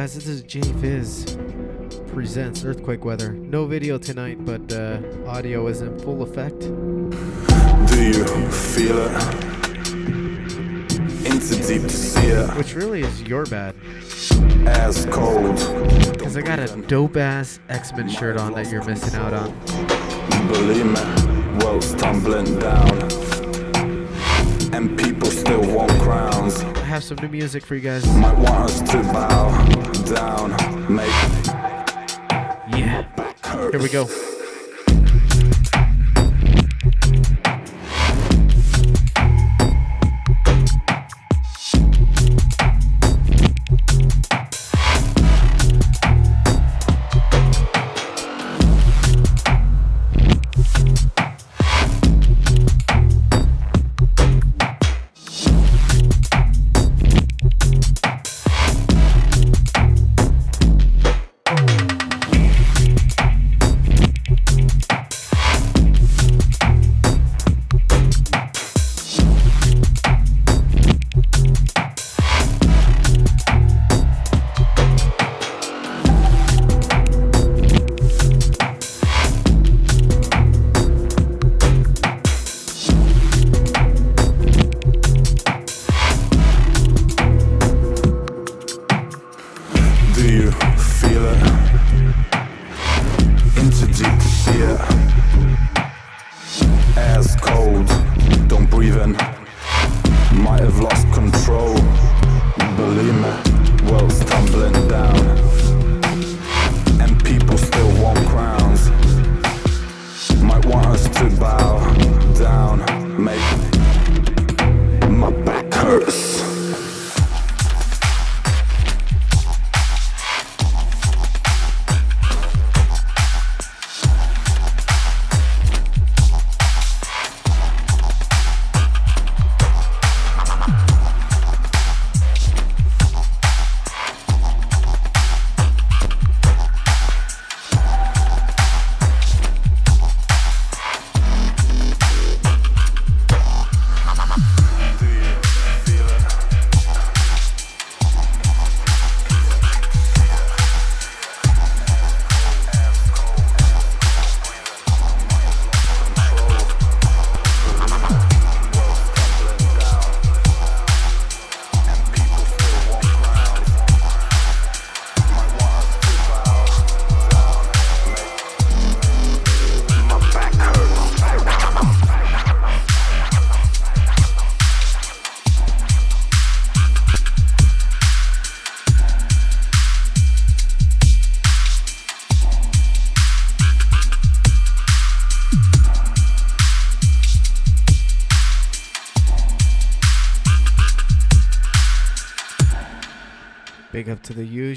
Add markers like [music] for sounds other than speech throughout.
guys? This is Jay Fizz presents Earthquake Weather. No video tonight, but uh, audio is in full effect. Do you feel it? Into deep to see it Which really is your bad. as cold. Because I got a dope ass X Men shirt on that you're missing out on. Believe me, world's tumbling down. Have some new music for you guys. Might want us to bow down. Make Yeah. Here we go.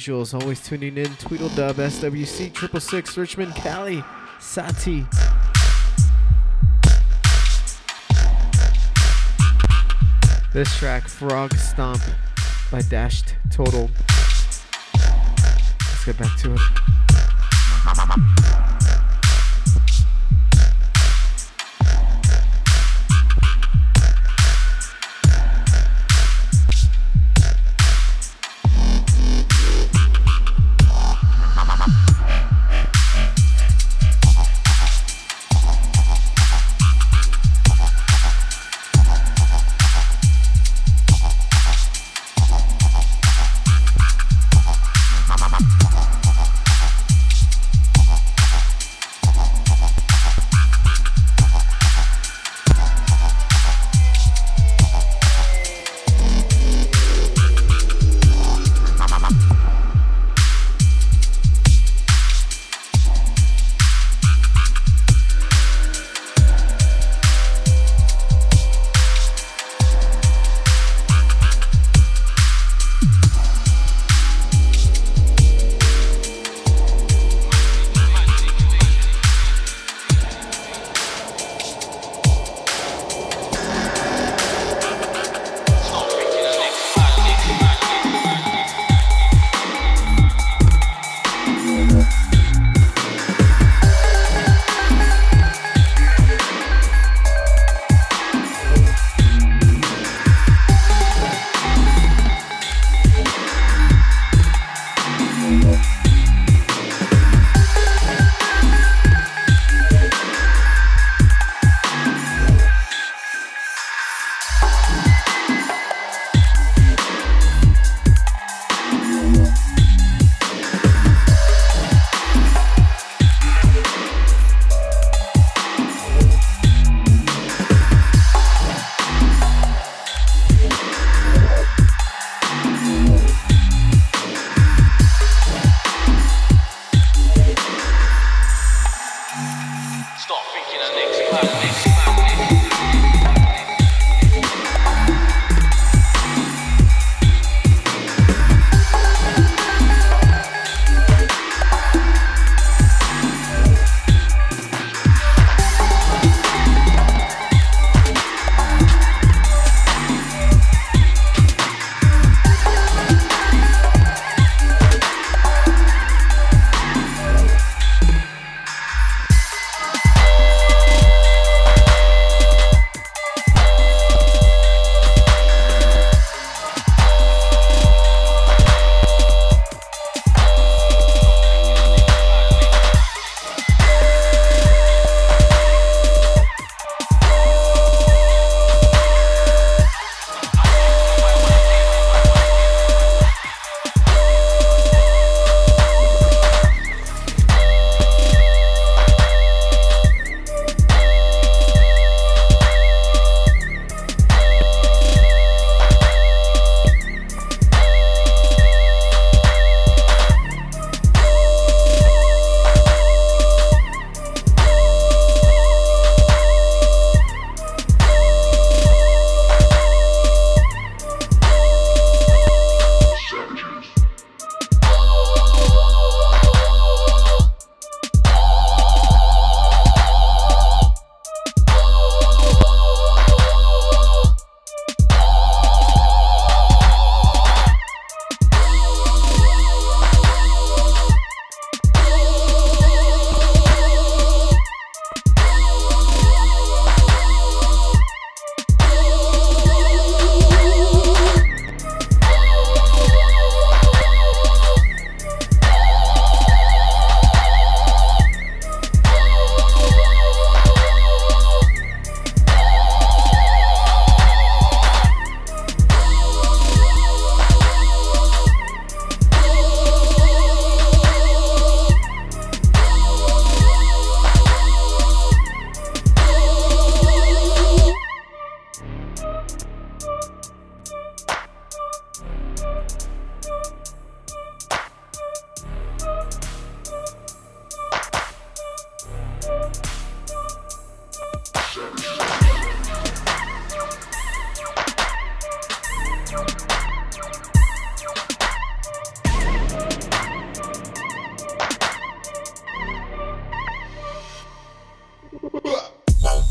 The usuals, always tuning in. Tweedledub, SWC, Triple Six, Richmond, Cali, Sati. This track, Frog Stomp by Dashed Total. Let's get back to it.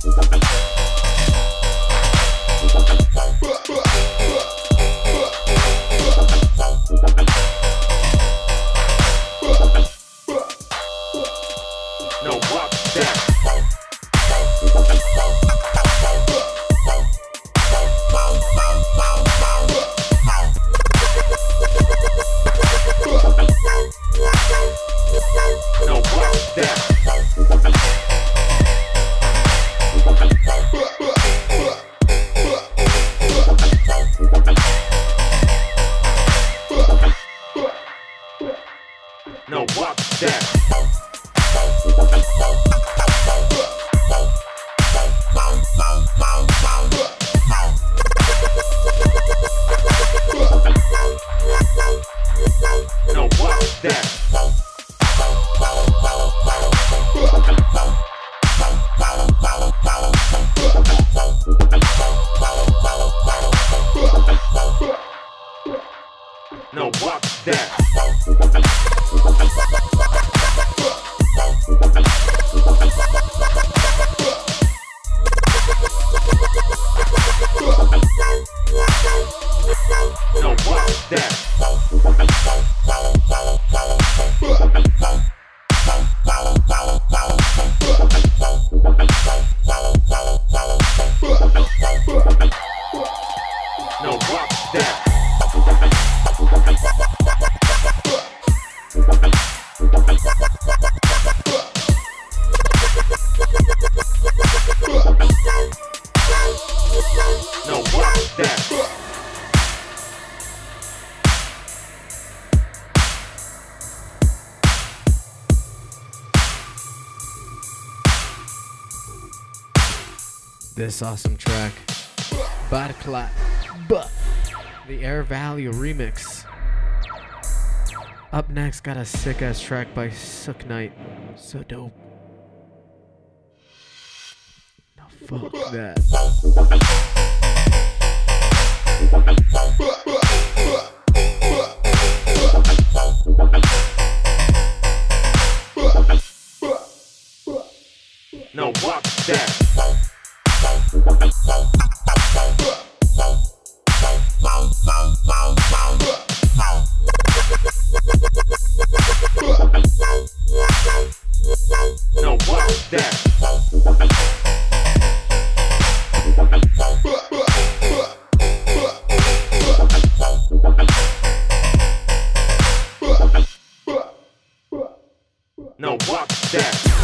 Bye. Awesome track. Bad. But the Air Value remix. Up next, got a sick ass track by Sukh Knight. So dope. That.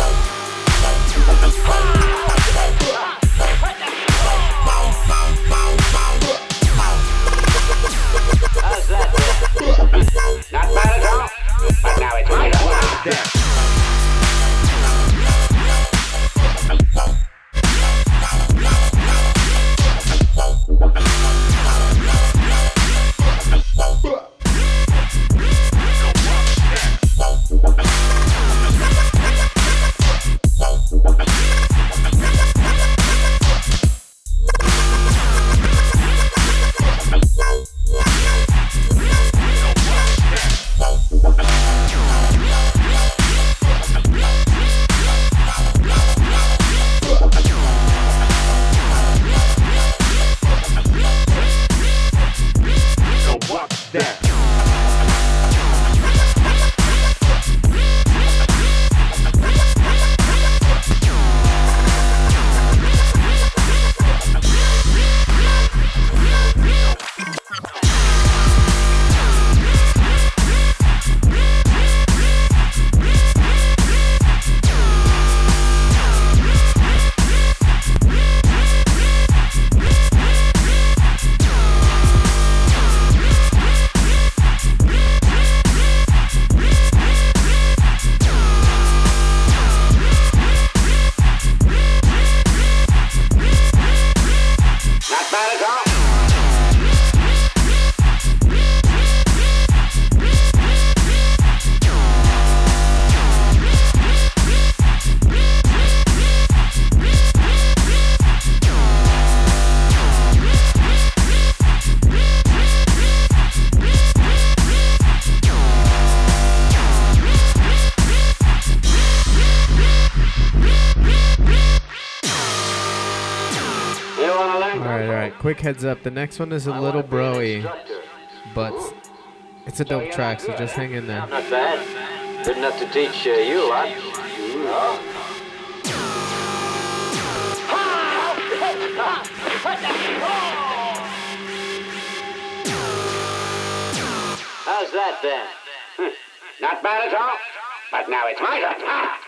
Heads up. The next one is a little broy, but it's a dope track, so just hang in there. Not bad. Good enough to teach uh, you a lot. How's that then? [laughs] Not bad at all. But now it's my turn. [laughs]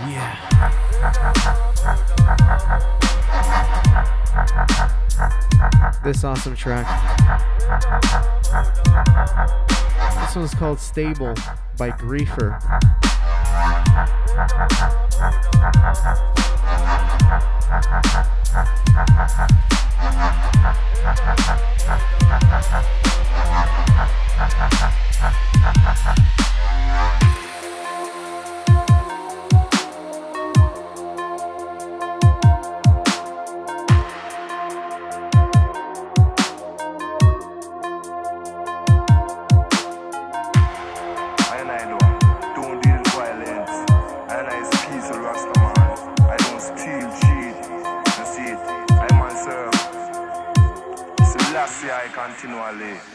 Yeah. This awesome track. This one's called Stable by Griefer. estão ali.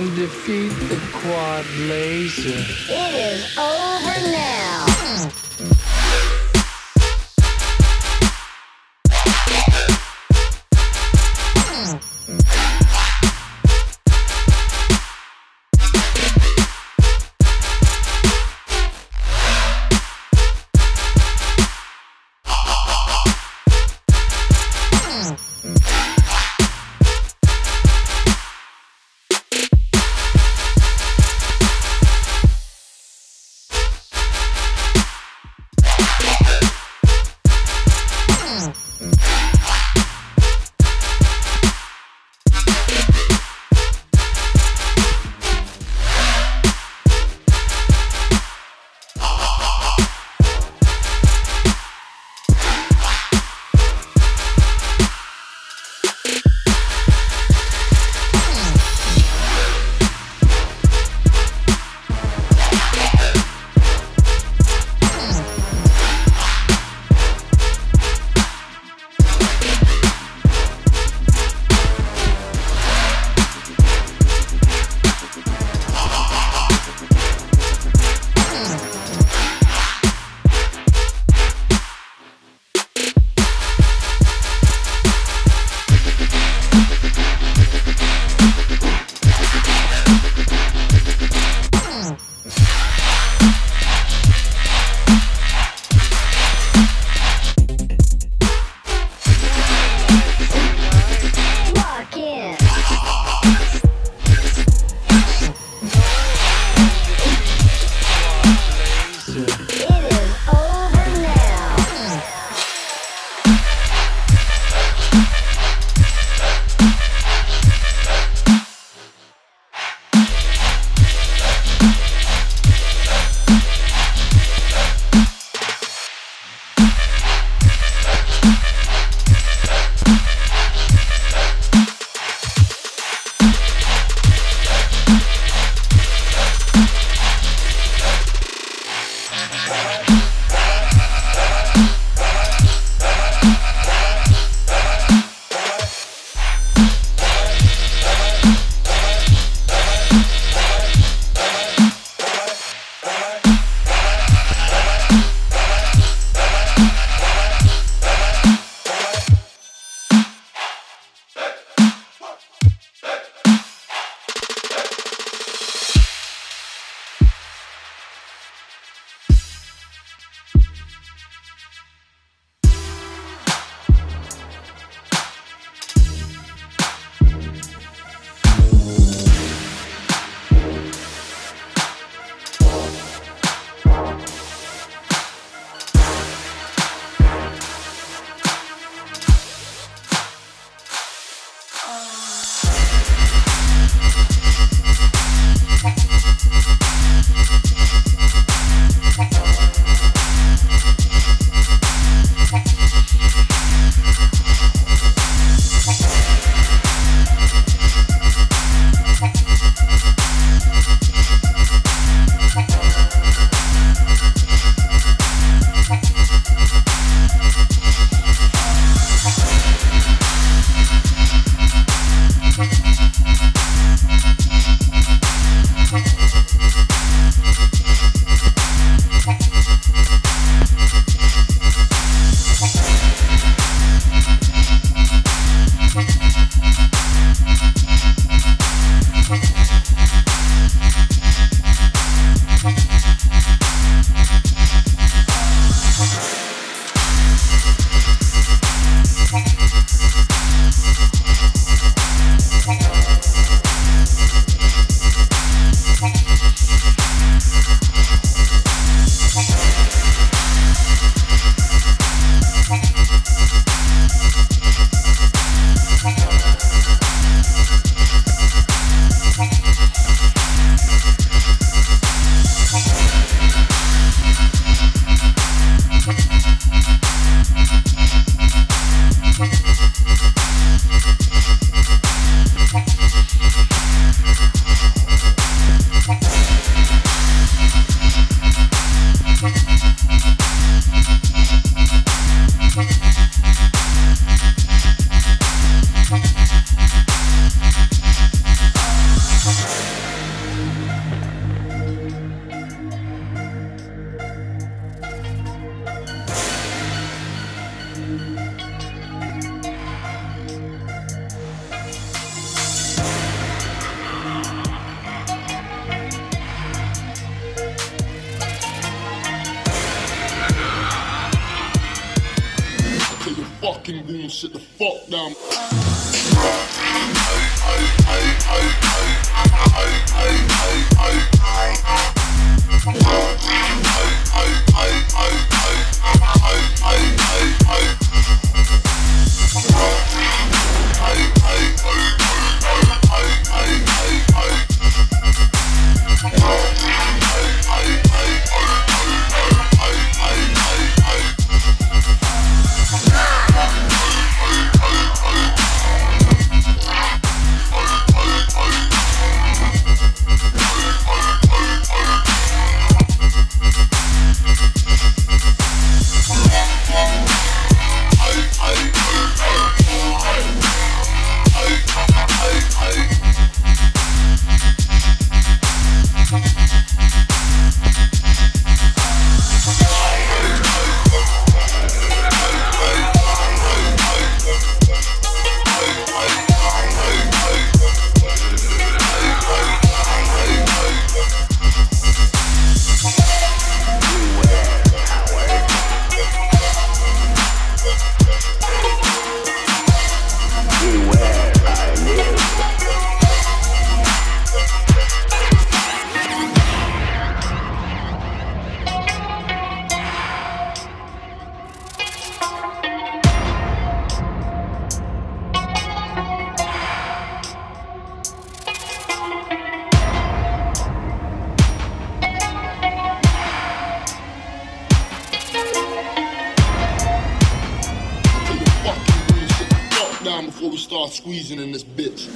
and defeat the quad laser. It is over now. Before we start squeezing in this bitch.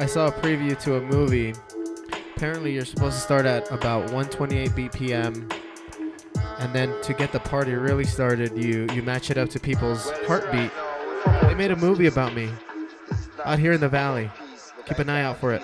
I saw a preview to a movie. Apparently, you're supposed to start at about 128 BPM, and then to get the party really started, you you match it up to people's heartbeat. They made a movie about me out here in the valley. Keep an eye out for it.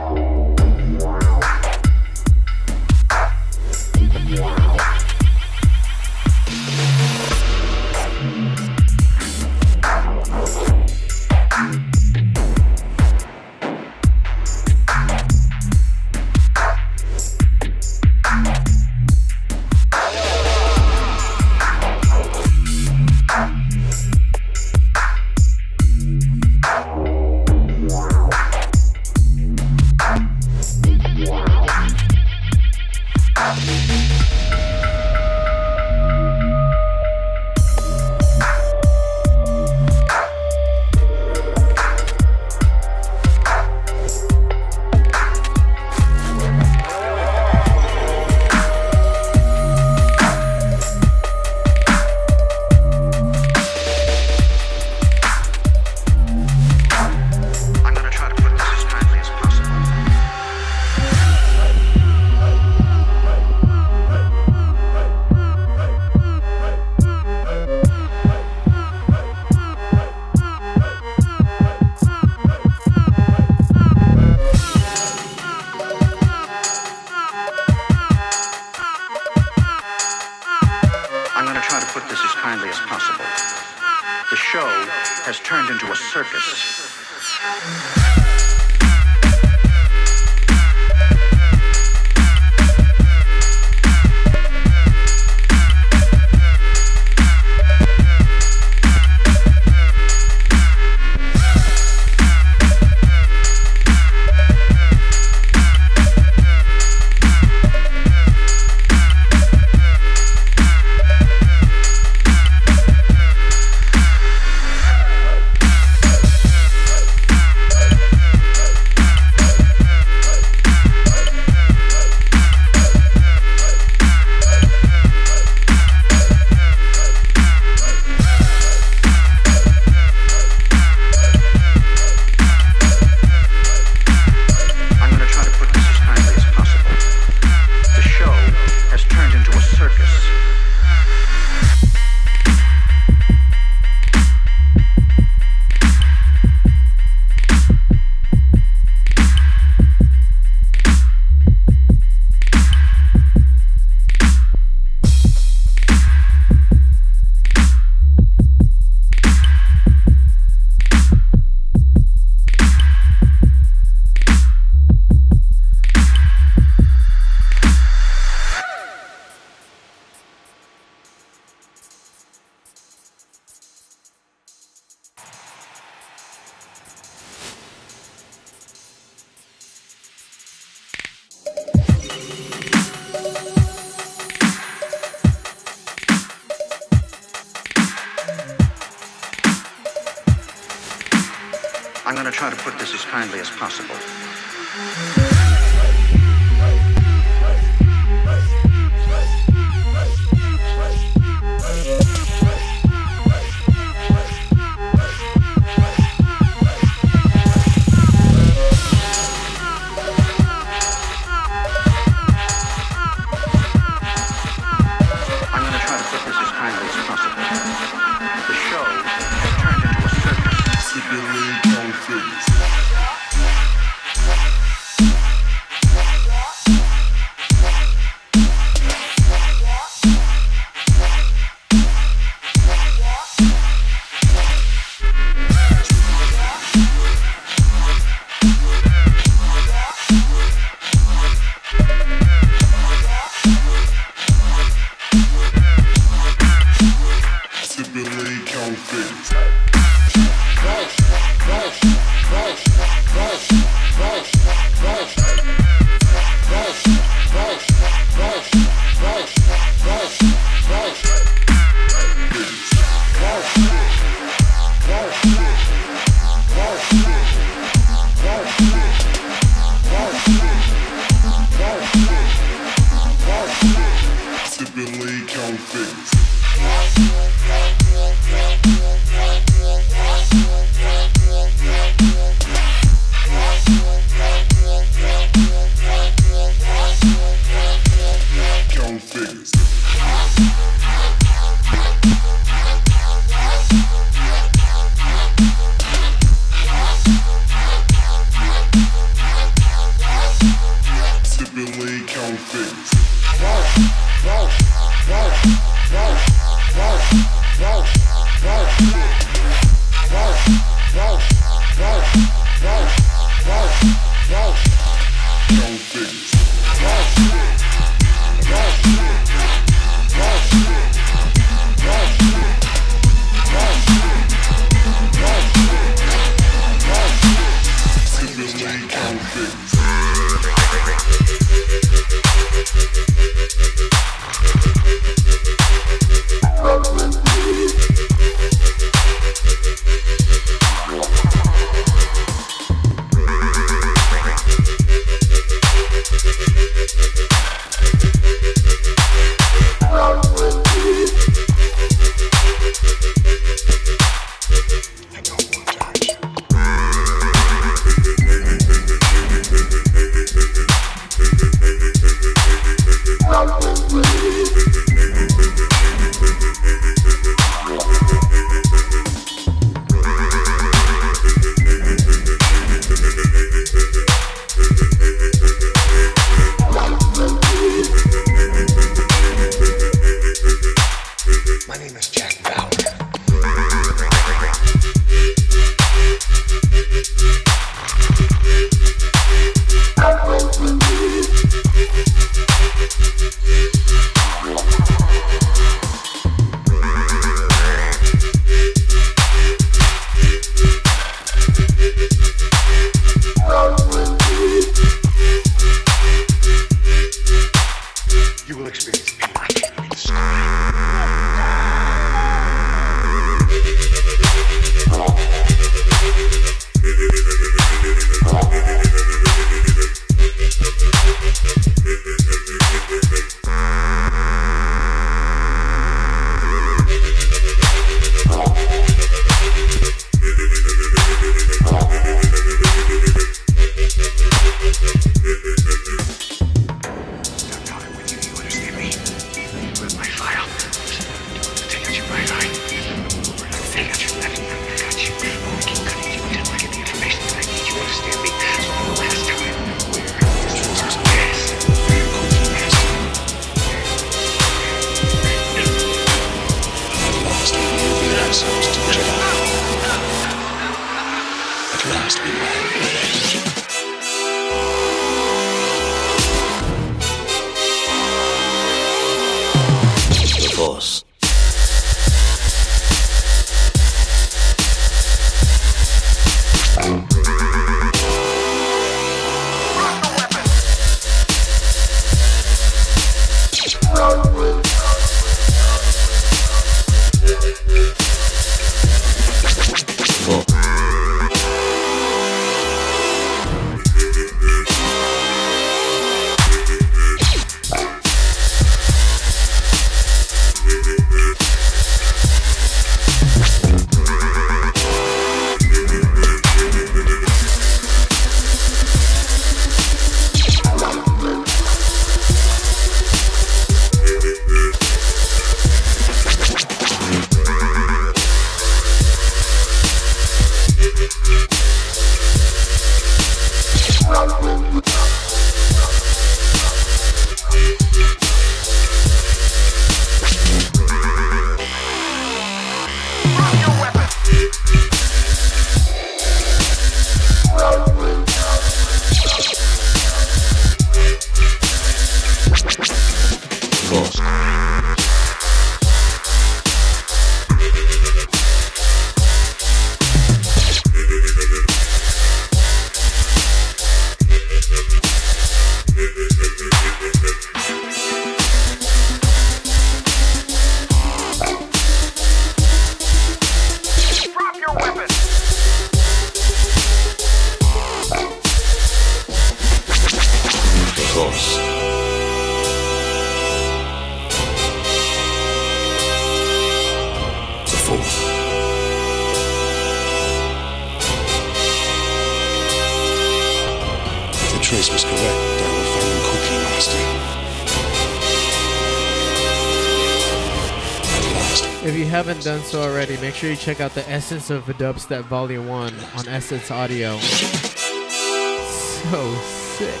So already, make sure you check out the Essence of Dubstep Volume 1 on Essence Audio. So sick.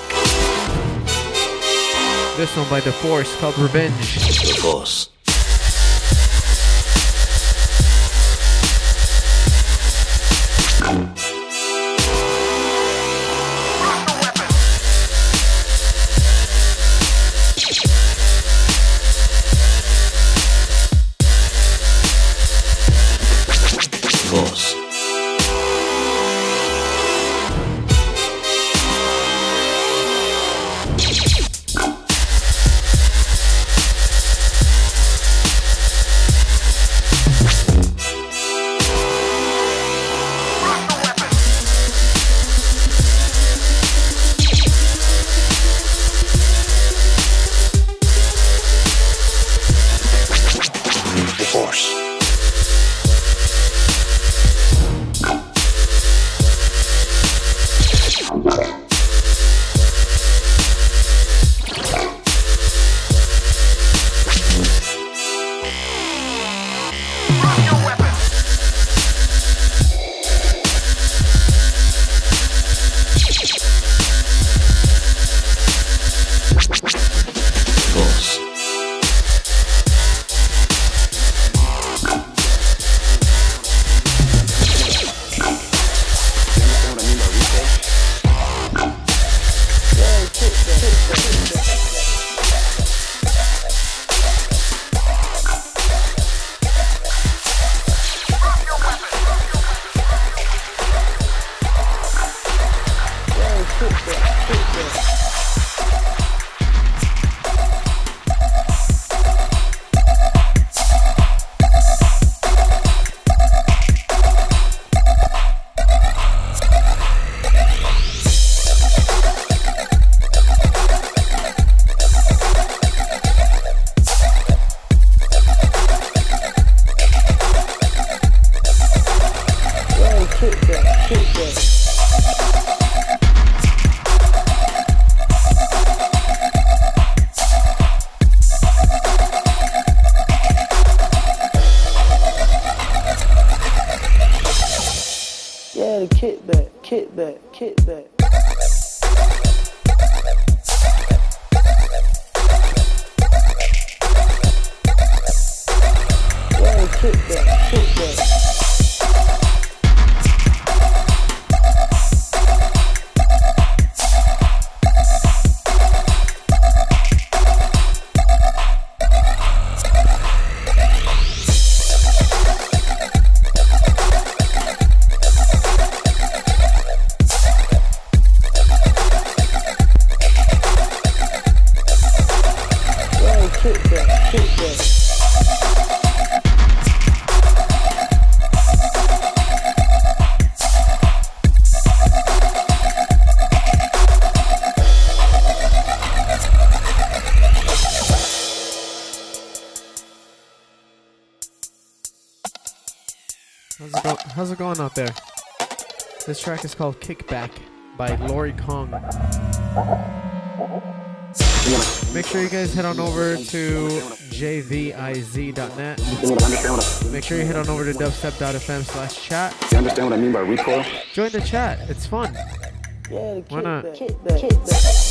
This one by The Force called Revenge. The. Force. How's out there? This track is called Kickback by Lori Kong. Make sure you guys head on over to jviz.net. Make sure you head on over to dubstep.fm slash chat. You understand what I mean by recoil? Join the chat. It's fun. Yeah, Why not? kickback, kickback.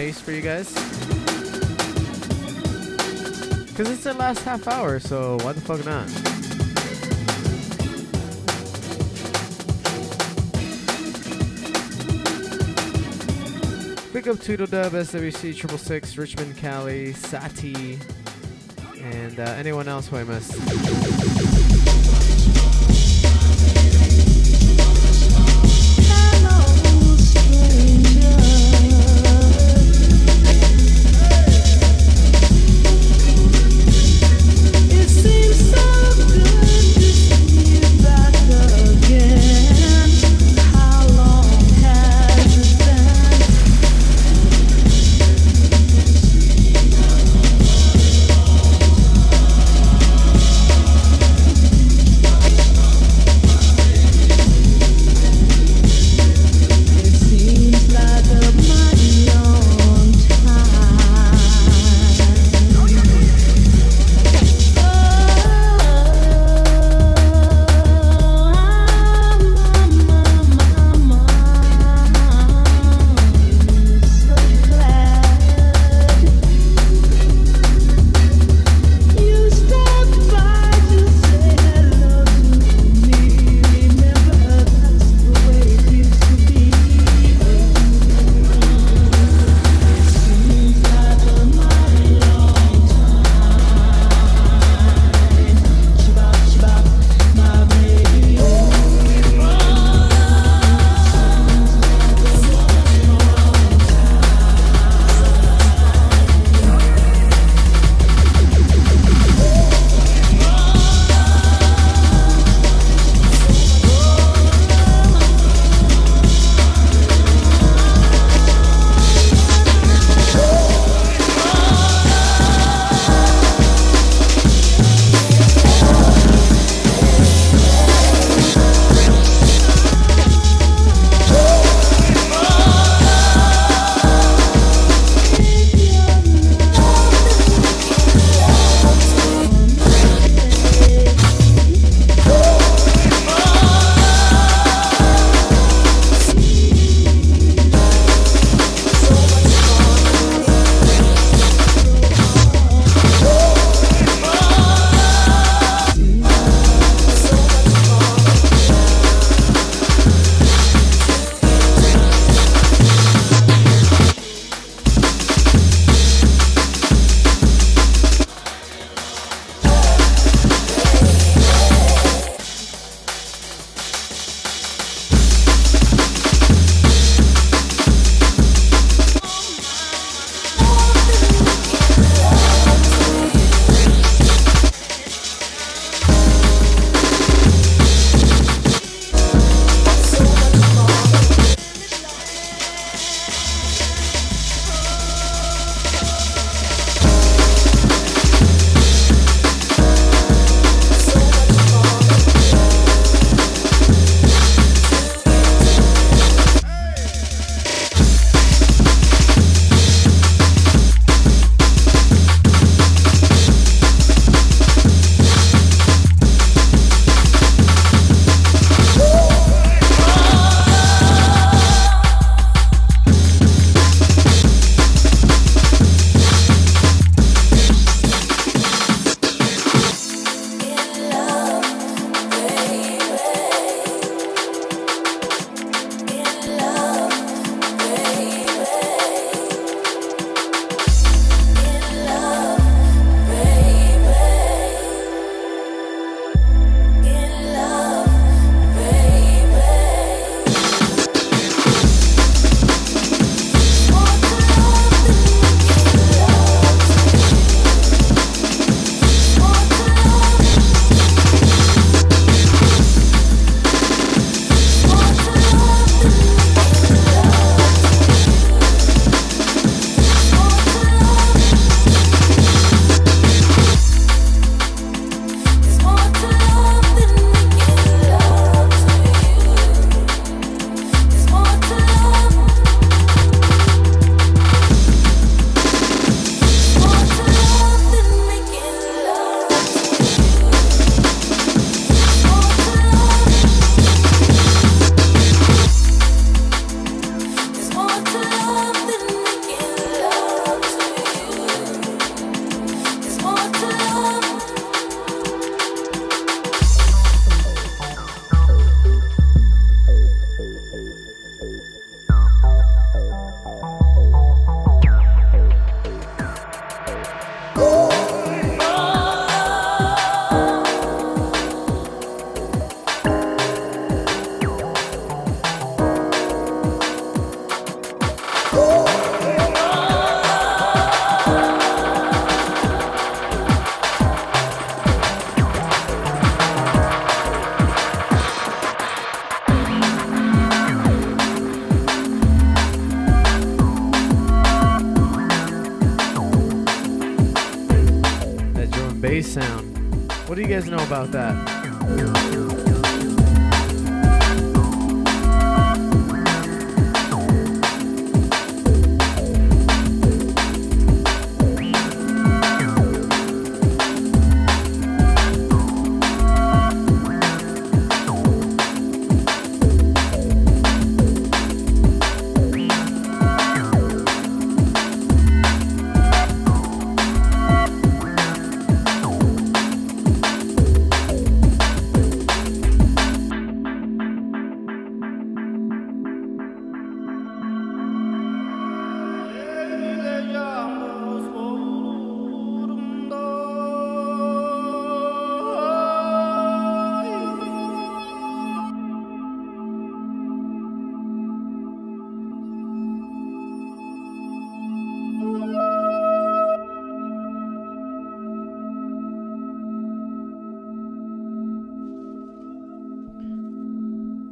Pace for you guys. Cause it's the last half hour, so why the fuck not? Big up Tweedledub, SWC, Triple Six, Richmond, Cali, Sati, and uh, anyone else who I missed.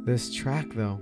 This track, though.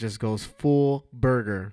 Just goes full burger.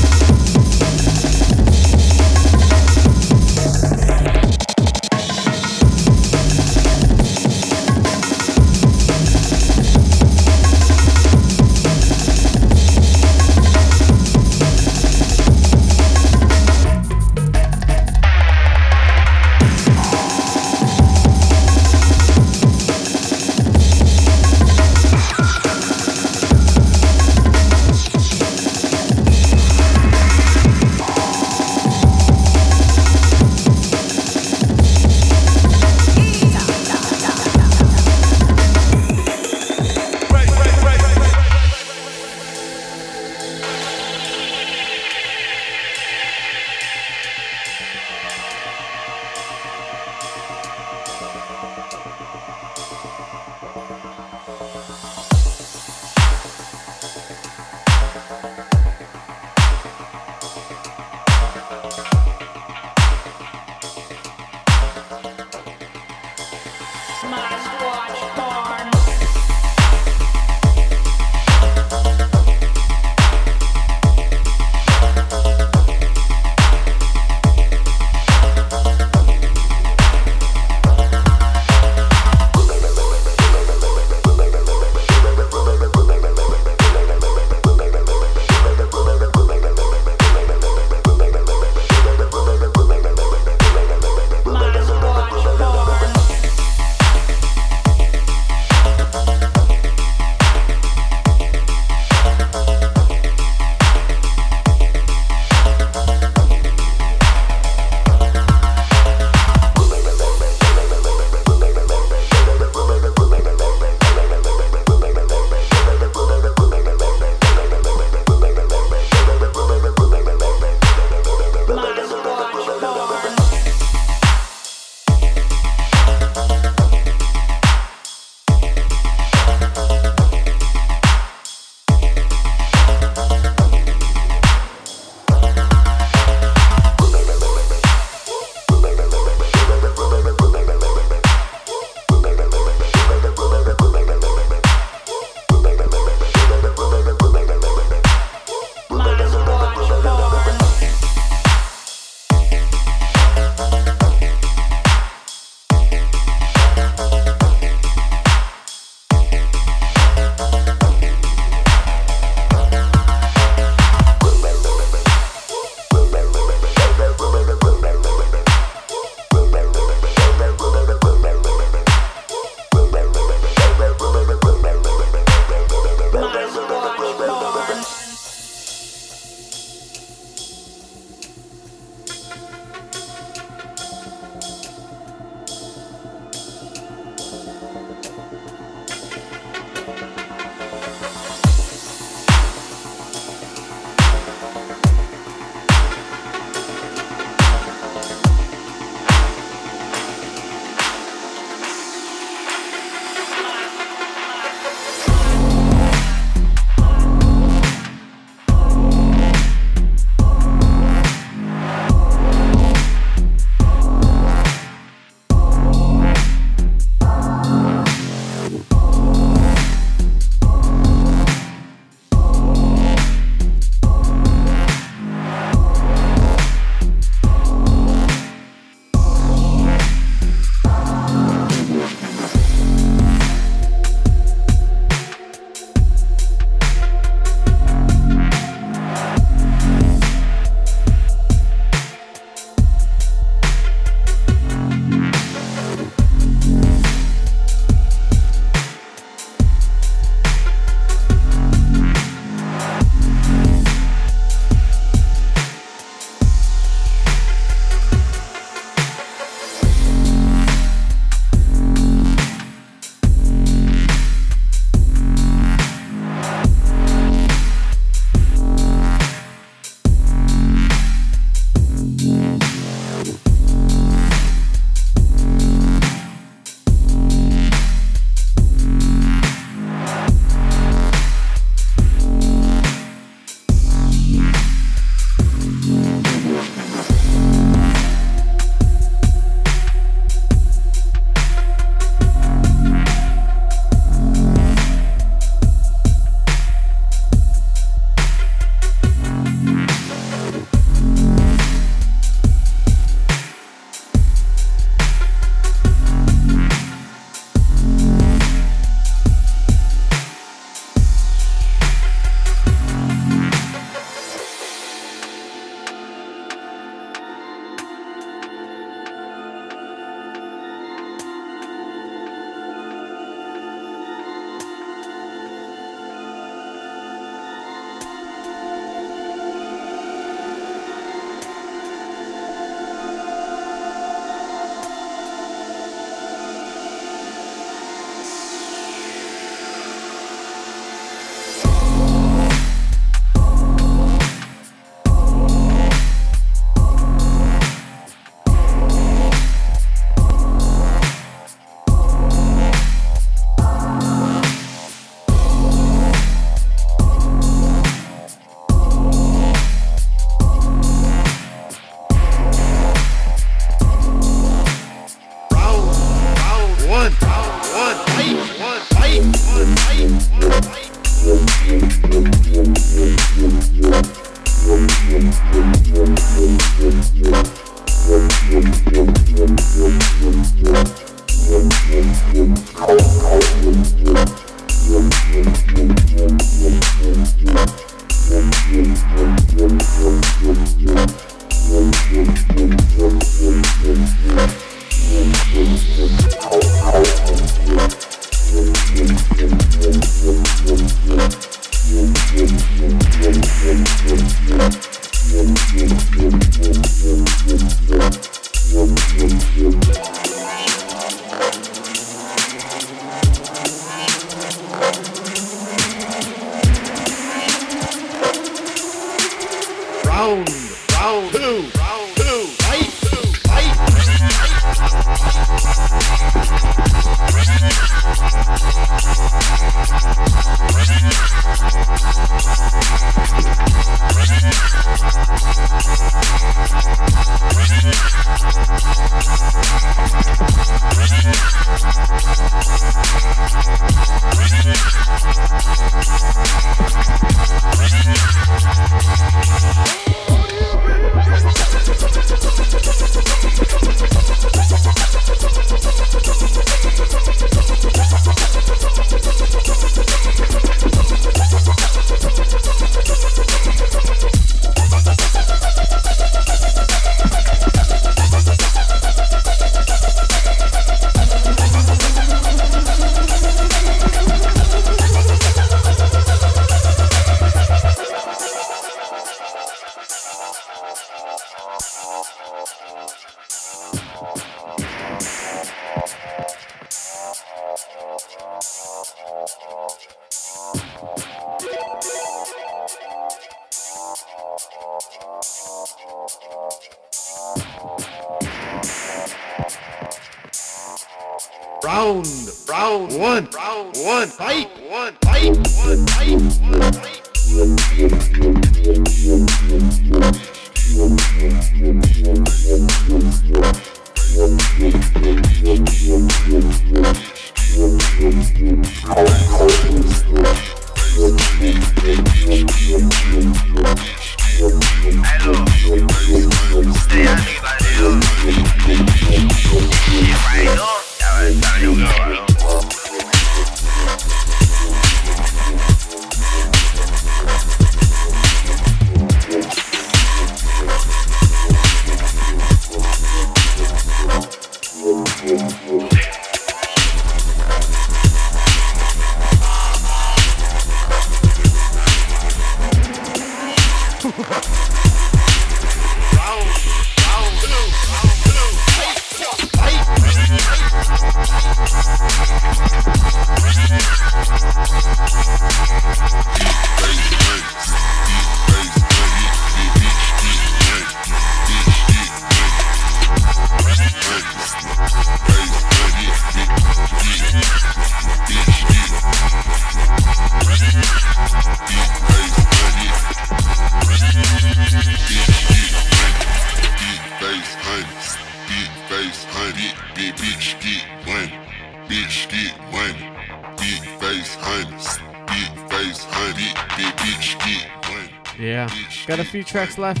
Few tracks left.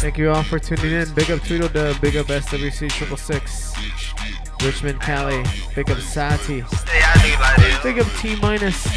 Thank you all for tuning in. Big up Tweedledub, big up SWC Triple Six, Richmond Cali, big up Sati, big up T Minus.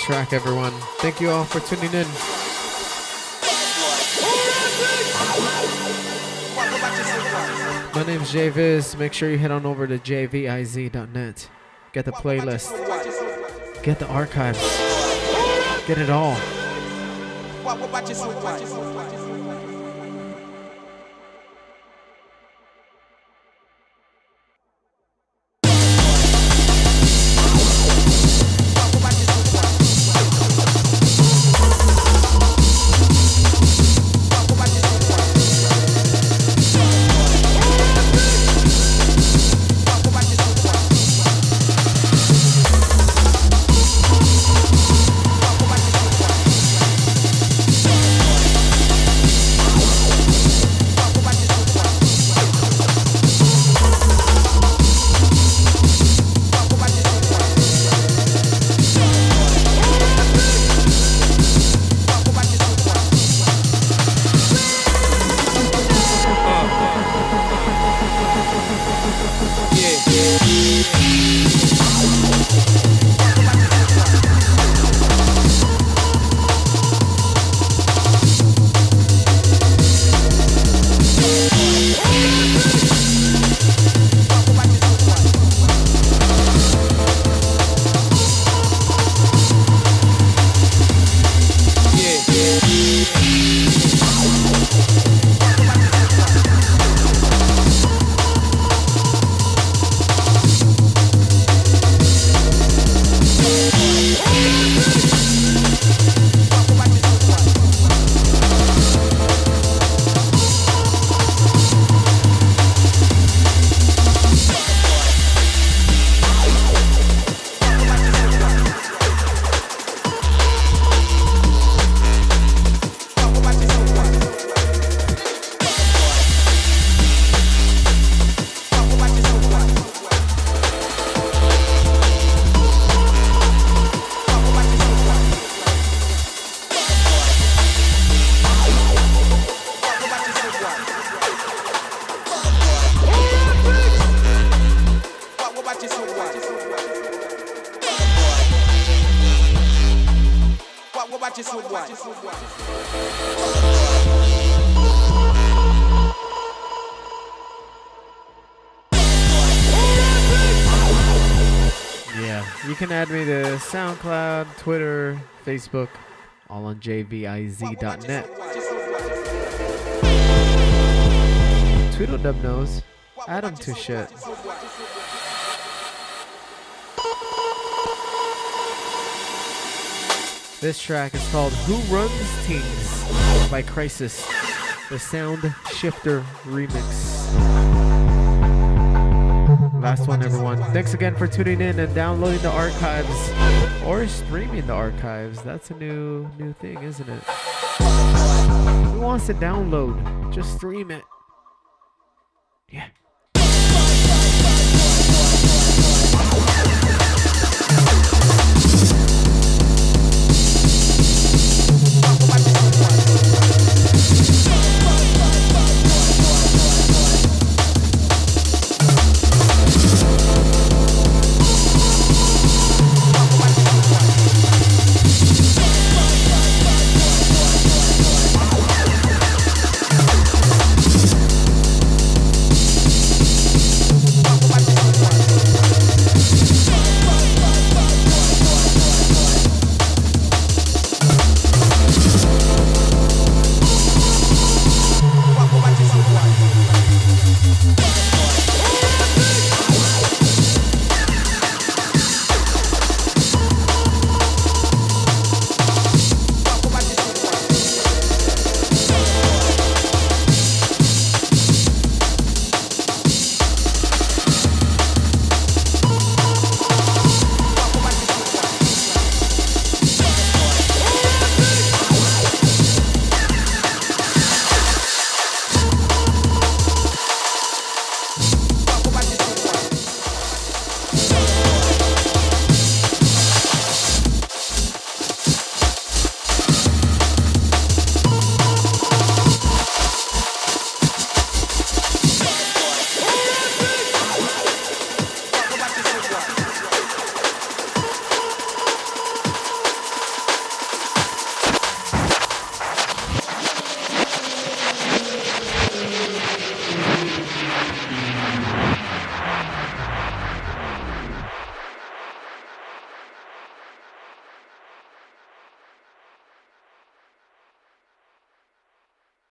Track, everyone. Thank you all for tuning in. My name's JViz. Make sure you head on over to jviz.net. Get the playlist. Get the archives. Get it all. Yeah, you can add me to SoundCloud, Twitter, Facebook, all on jviz.net. Tweedledub knows. Add him to shit. This track is called Who Runs Teams by Crisis, the Sound Shifter remix. Last one, everyone. Thanks again for tuning in and downloading the archives or streaming the archives. That's a new new thing, isn't it? Who wants to download? Just stream it.